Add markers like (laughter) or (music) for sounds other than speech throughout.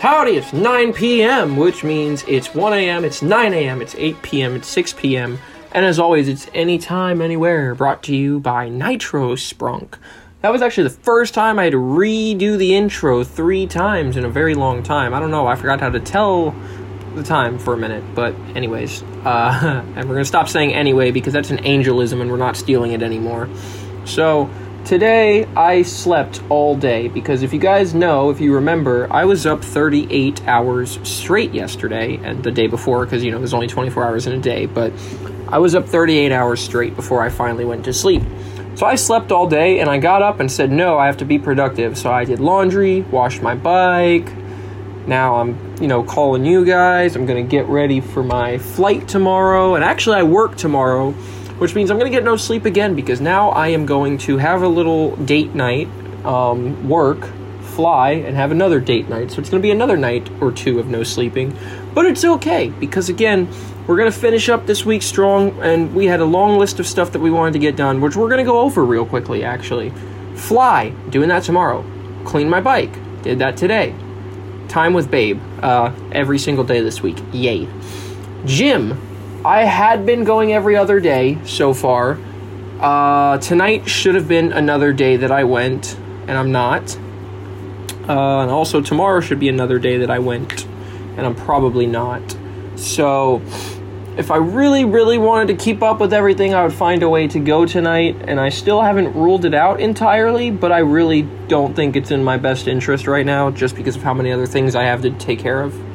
Howdy, it's 9 p.m., which means it's 1 a.m., it's 9 a.m., it's 8 p.m., it's 6 p.m., and as always, it's anytime, anywhere, brought to you by Nitro Sprunk. That was actually the first time I had to redo the intro three times in a very long time. I don't know, I forgot how to tell the time for a minute, but anyways, uh, (laughs) and we're gonna stop saying anyway because that's an angelism and we're not stealing it anymore. So, Today, I slept all day because if you guys know, if you remember, I was up 38 hours straight yesterday and the day before because, you know, there's only 24 hours in a day, but I was up 38 hours straight before I finally went to sleep. So I slept all day and I got up and said, no, I have to be productive. So I did laundry, washed my bike. Now I'm, you know, calling you guys. I'm going to get ready for my flight tomorrow. And actually, I work tomorrow which means I'm going to get no sleep again because now I am going to have a little date night, um, work, fly, and have another date night. So it's going to be another night or two of no sleeping. But it's okay because, again, we're going to finish up this week strong, and we had a long list of stuff that we wanted to get done, which we're going to go over real quickly, actually. Fly, doing that tomorrow. Clean my bike, did that today. Time with Babe, uh, every single day this week. Yay. Gym, I had been going every other day so far. Uh, tonight should have been another day that I went, and I'm not. Uh, and also, tomorrow should be another day that I went, and I'm probably not. So, if I really, really wanted to keep up with everything, I would find a way to go tonight, and I still haven't ruled it out entirely, but I really don't think it's in my best interest right now just because of how many other things I have to take care of.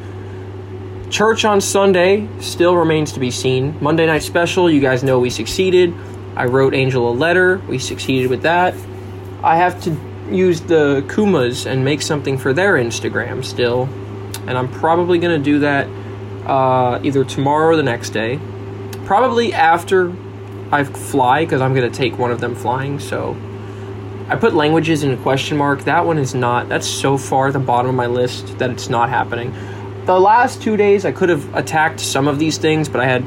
Church on Sunday still remains to be seen. Monday night special, you guys know we succeeded. I wrote Angel a letter. We succeeded with that. I have to use the Kumas and make something for their Instagram still. And I'm probably going to do that uh, either tomorrow or the next day. Probably after I fly, because I'm going to take one of them flying. So I put languages in a question mark. That one is not. That's so far at the bottom of my list that it's not happening the last two days I could have attacked some of these things, but I had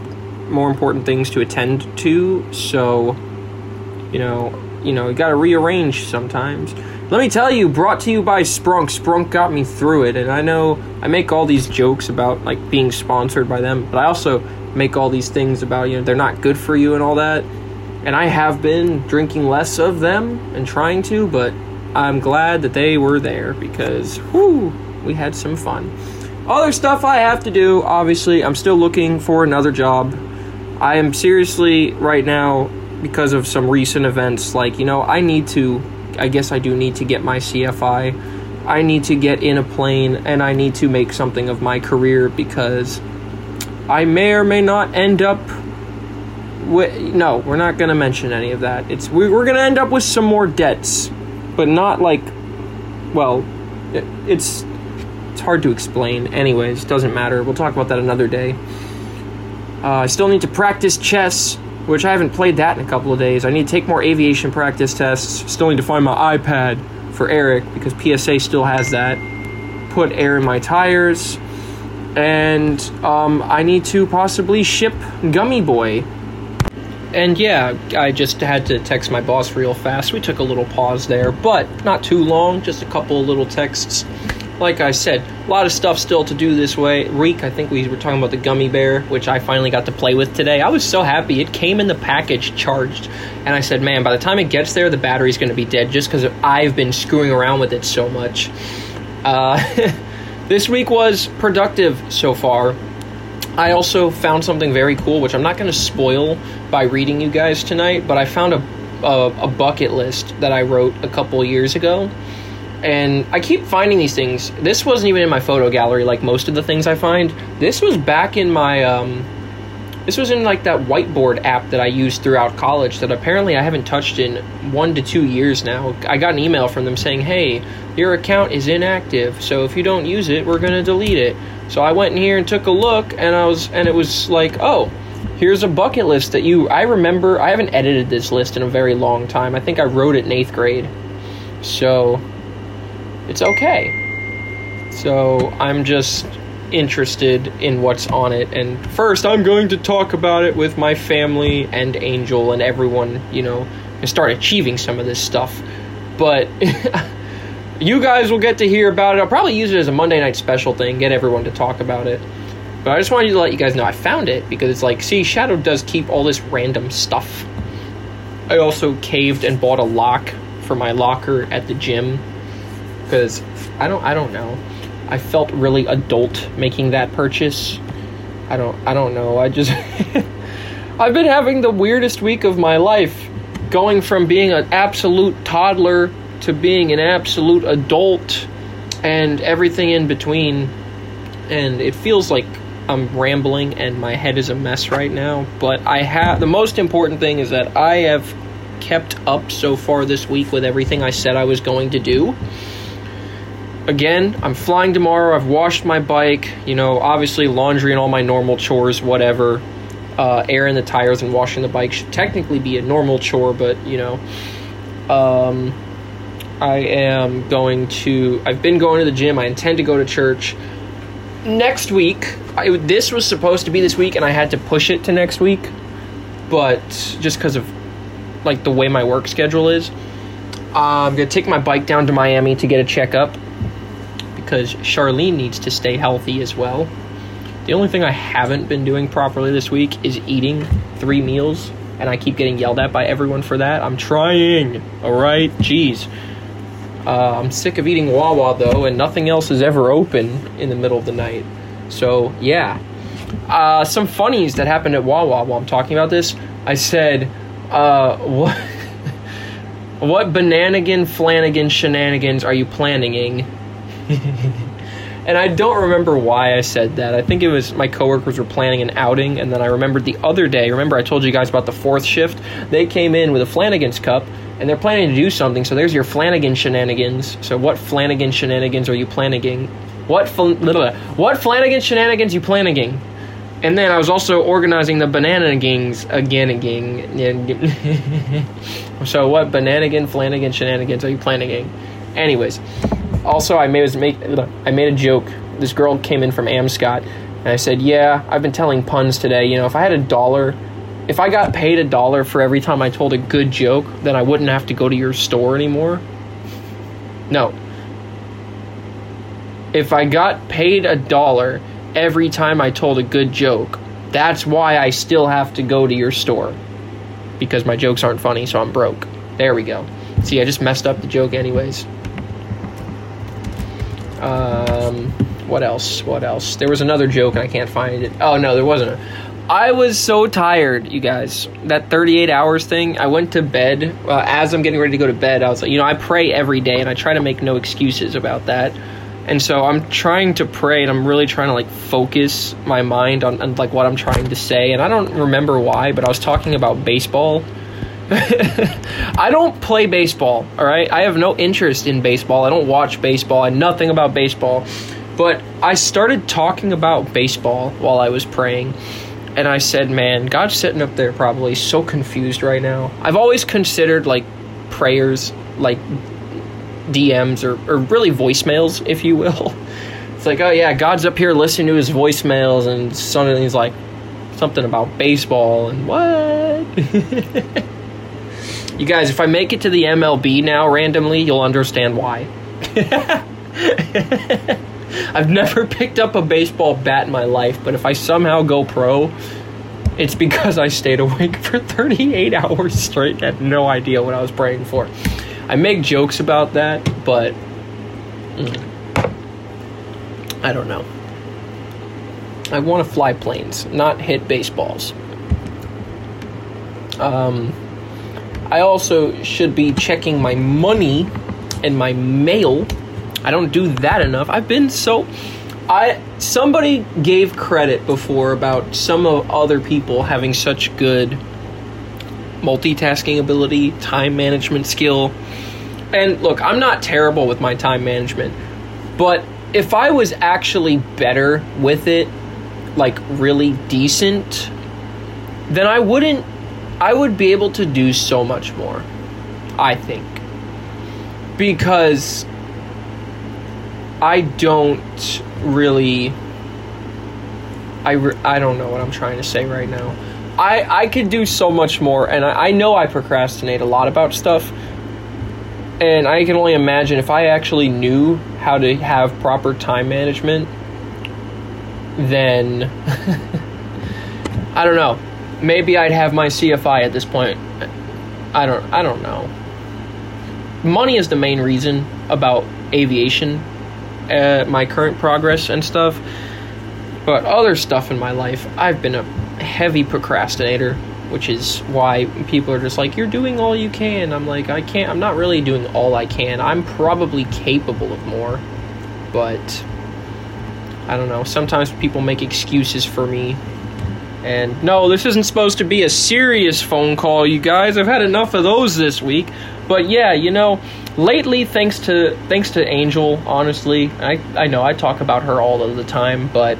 more important things to attend to. So, you know, you know, you got to rearrange sometimes. Let me tell you, brought to you by Sprunk. Sprunk got me through it, and I know I make all these jokes about like being sponsored by them, but I also make all these things about you know they're not good for you and all that. And I have been drinking less of them and trying to, but I'm glad that they were there because whoo, we had some fun. Other stuff I have to do, obviously, I'm still looking for another job. I am seriously, right now, because of some recent events, like, you know, I need to, I guess I do need to get my CFI. I need to get in a plane and I need to make something of my career because I may or may not end up with, no, we're not going to mention any of that. It's we, we're going to end up with some more debts, but not like well, it, it's it's hard to explain. Anyways, doesn't matter. We'll talk about that another day. Uh, I still need to practice chess, which I haven't played that in a couple of days. I need to take more aviation practice tests. Still need to find my iPad for Eric because PSA still has that. Put air in my tires. And um, I need to possibly ship Gummy Boy. And yeah, I just had to text my boss real fast. We took a little pause there, but not too long, just a couple of little texts like I said, a lot of stuff still to do this way. Reek, I think we were talking about the gummy bear, which I finally got to play with today. I was so happy. It came in the package charged. And I said, man, by the time it gets there, the battery's going to be dead just because I've been screwing around with it so much. Uh, (laughs) this week was productive so far. I also found something very cool, which I'm not going to spoil by reading you guys tonight, but I found a, a, a bucket list that I wrote a couple years ago and I keep finding these things. This wasn't even in my photo gallery like most of the things I find. This was back in my um this was in like that whiteboard app that I used throughout college that apparently I haven't touched in 1 to 2 years now. I got an email from them saying, "Hey, your account is inactive, so if you don't use it, we're going to delete it." So I went in here and took a look and I was and it was like, "Oh, here's a bucket list that you I remember I haven't edited this list in a very long time. I think I wrote it in 8th grade." So, it's okay. So I'm just interested in what's on it. And first, I'm going to talk about it with my family and Angel and everyone, you know, and start achieving some of this stuff. But (laughs) you guys will get to hear about it. I'll probably use it as a Monday night special thing, get everyone to talk about it. But I just wanted to let you guys know I found it because it's like, see, Shadow does keep all this random stuff. I also caved and bought a lock for my locker at the gym because I don't I don't know. I felt really adult making that purchase. I don't I don't know. I just (laughs) I've been having the weirdest week of my life going from being an absolute toddler to being an absolute adult and everything in between and it feels like I'm rambling and my head is a mess right now, but I have the most important thing is that I have kept up so far this week with everything I said I was going to do. Again, I'm flying tomorrow. I've washed my bike, you know, obviously laundry and all my normal chores, whatever. Uh, airing the tires and washing the bike should technically be a normal chore, but you know, um, I am going to. I've been going to the gym. I intend to go to church next week. I, this was supposed to be this week, and I had to push it to next week, but just because of like the way my work schedule is, I'm gonna take my bike down to Miami to get a checkup because Charlene needs to stay healthy as well. The only thing I haven't been doing properly this week is eating three meals, and I keep getting yelled at by everyone for that. I'm trying, alright? Jeez. Uh, I'm sick of eating Wawa though, and nothing else is ever open in the middle of the night. So, yeah. Uh, some funnies that happened at Wawa while I'm talking about this. I said, uh, what, (laughs) what bananigan, flanagan shenanigans are you planning? (laughs) and I don't remember why I said that. I think it was my coworkers were planning an outing, and then I remembered the other day. Remember, I told you guys about the fourth shift? They came in with a Flanagan's cup, and they're planning to do something. So there's your Flanagan shenanigans. So what Flanagan shenanigans are you planning? What what Flanagan shenanigans you planning? And then I was also organizing the banana gings again again. (laughs) so what banana bananigan Flanagan shenanigans are you planning? Anyways, also, I made make I made a joke. This girl came in from Amscot, and I said, "Yeah, I've been telling puns today. You know, if I had a dollar, if I got paid a dollar for every time I told a good joke, then I wouldn't have to go to your store anymore." No. If I got paid a dollar every time I told a good joke, that's why I still have to go to your store. Because my jokes aren't funny, so I'm broke. There we go. See, I just messed up the joke, anyways. Um, what else? What else? There was another joke and I can't find it. Oh no, there wasn't. I was so tired, you guys. That 38 hours thing. I went to bed uh, as I'm getting ready to go to bed. I was like, you know, I pray every day and I try to make no excuses about that. And so I'm trying to pray and I'm really trying to like focus my mind on, on like what I'm trying to say. And I don't remember why, but I was talking about baseball (laughs) I don't play baseball, all right? I have no interest in baseball. I don't watch baseball. I know nothing about baseball. But I started talking about baseball while I was praying. And I said, man, God's sitting up there probably so confused right now. I've always considered like prayers, like DMs or, or really voicemails, if you will. (laughs) It's like, oh yeah, God's up here listening to his voicemails, and suddenly he's like, something about baseball and what? (laughs) You guys, if I make it to the MLB now randomly, you'll understand why. (laughs) I've never picked up a baseball bat in my life, but if I somehow go pro, it's because I stayed awake for 38 hours straight. I had no idea what I was praying for. I make jokes about that, but mm, I don't know. I want to fly planes, not hit baseballs. Um, I also should be checking my money and my mail. I don't do that enough. I've been so I somebody gave credit before about some of other people having such good multitasking ability, time management skill. And look, I'm not terrible with my time management, but if I was actually better with it, like really decent, then I wouldn't I would be able to do so much more. I think. Because I don't really I, re- I don't know what I'm trying to say right now. I, I could do so much more, and I, I know I procrastinate a lot about stuff, And I can only imagine if I actually knew how to have proper time management, then (laughs) I don't know. Maybe I'd have my CFI at this point. I don't I don't know. Money is the main reason about aviation, uh, my current progress and stuff. But other stuff in my life, I've been a heavy procrastinator, which is why people are just like, "You're doing all you can." I'm like, "I can't. I'm not really doing all I can. I'm probably capable of more, but I don't know. Sometimes people make excuses for me." And no, this isn't supposed to be a serious phone call, you guys. I've had enough of those this week. But yeah, you know, lately thanks to thanks to Angel, honestly, I I know I talk about her all of the time, but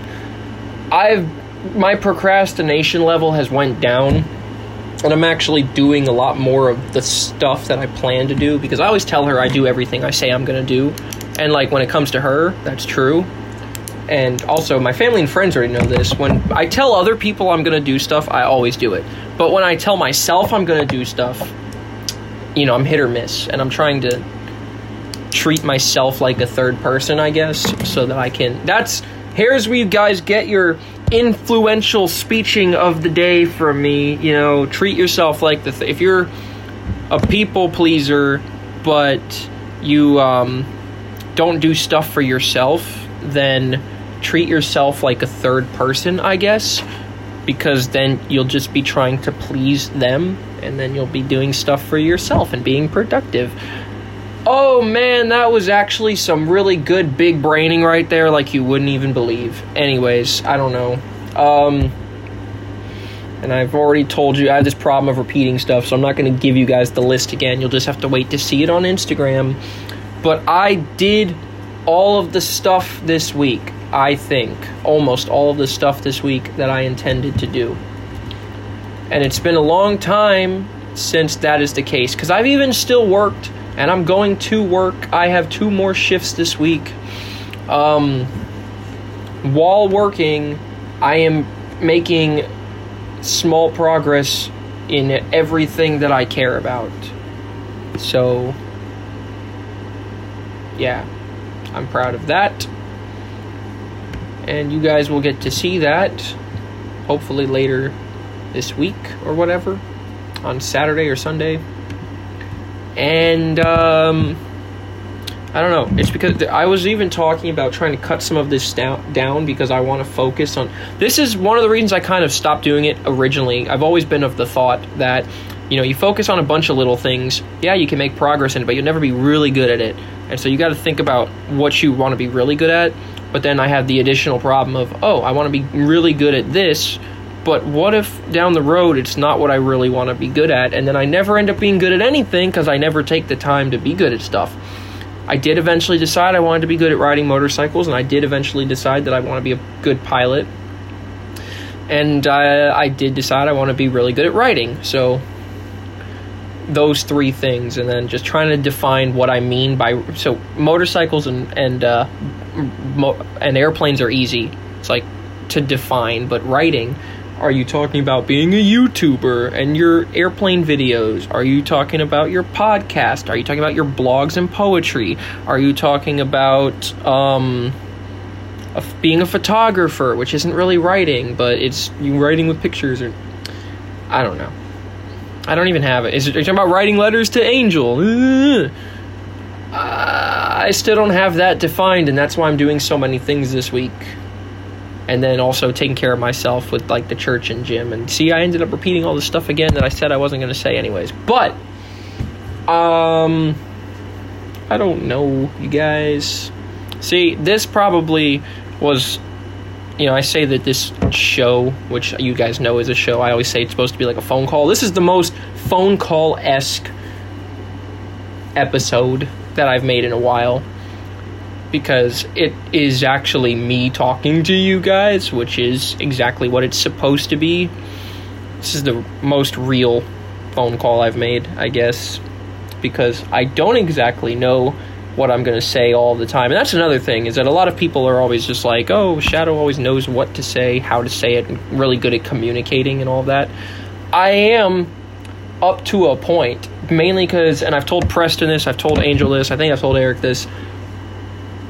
I've my procrastination level has went down and I'm actually doing a lot more of the stuff that I plan to do because I always tell her I do everything I say I'm going to do. And like when it comes to her, that's true. And also my family and friends already know this. When I tell other people I'm going to do stuff, I always do it. But when I tell myself I'm going to do stuff, you know, I'm hit or miss and I'm trying to treat myself like a third person, I guess, so that I can That's here's where you guys get your influential speeching of the day from me. You know, treat yourself like the th- if you're a people pleaser, but you um, don't do stuff for yourself, then treat yourself like a third person, I guess, because then you'll just be trying to please them, and then you'll be doing stuff for yourself and being productive. Oh man, that was actually some really good big braining right there, like you wouldn't even believe. Anyways, I don't know. Um, and I've already told you I have this problem of repeating stuff, so I'm not going to give you guys the list again. You'll just have to wait to see it on Instagram. But I did all of the stuff this week, I think. Almost all of the stuff this week that I intended to do. And it's been a long time since that is the case, because I've even still worked and I'm going to work. I have two more shifts this week. Um, while working, I am making small progress in everything that I care about. So, yeah, I'm proud of that. And you guys will get to see that hopefully later this week or whatever on Saturday or Sunday and um, I don't know. It's because I was even talking about trying to cut some of this down, down because I want to focus on. This is one of the reasons I kind of stopped doing it originally. I've always been of the thought that you know you focus on a bunch of little things. Yeah, you can make progress in it, but you'll never be really good at it. And so you got to think about what you want to be really good at. But then I have the additional problem of oh, I want to be really good at this but what if down the road it's not what I really want to be good at, and then I never end up being good at anything because I never take the time to be good at stuff? I did eventually decide I wanted to be good at riding motorcycles, and I did eventually decide that I want to be a good pilot. And uh, I did decide I want to be really good at writing. So, those three things, and then just trying to define what I mean by so motorcycles and and uh, mo- and airplanes are easy. It's like to define, but writing are you talking about being a YouTuber and your airplane videos? Are you talking about your podcast? Are you talking about your blogs and poetry? Are you talking about um, being a photographer, which isn't really writing, but it's you writing with pictures? Or I don't know. I don't even have it. Is it are you talking about writing letters to Angel? I still don't have that defined, and that's why I'm doing so many things this week. And then also taking care of myself with like the church and gym. And see i ended up repeating all this stuff again that i said i wasn't going to say anyways. But um i don't know you guys. See this probably was you know i say that this show which you guys know is a show i always say it's supposed to be like a phone call this is the most phone call-esque episode that i've made in a while because it is actually me talking to you guys, which is exactly what it's supposed to be. This is the most real phone call I've made, I guess, because I don't exactly know what I'm going to say all the time. And that's another thing is that a lot of people are always just like, "Oh, Shadow always knows what to say, how to say it, and really good at communicating and all that." I am up to a point, mainly because, and I've told Preston this, I've told Angel this, I think I've told Eric this.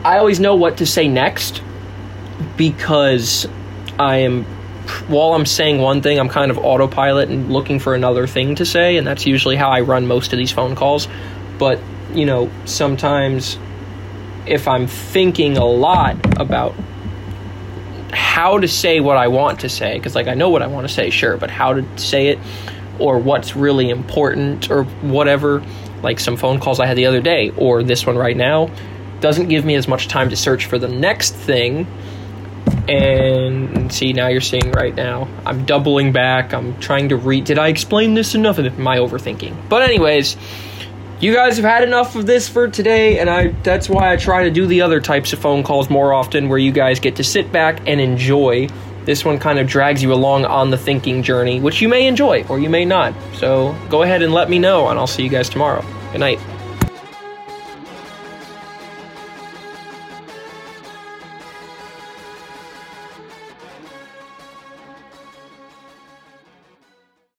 I always know what to say next because I am, while I'm saying one thing, I'm kind of autopilot and looking for another thing to say, and that's usually how I run most of these phone calls. But, you know, sometimes if I'm thinking a lot about how to say what I want to say, because, like, I know what I want to say, sure, but how to say it or what's really important or whatever, like some phone calls I had the other day or this one right now, doesn't give me as much time to search for the next thing. And see, now you're seeing right now. I'm doubling back. I'm trying to read. Did I explain this enough? My overthinking. But anyways, you guys have had enough of this for today, and I that's why I try to do the other types of phone calls more often, where you guys get to sit back and enjoy. This one kind of drags you along on the thinking journey, which you may enjoy or you may not. So go ahead and let me know, and I'll see you guys tomorrow. Good night.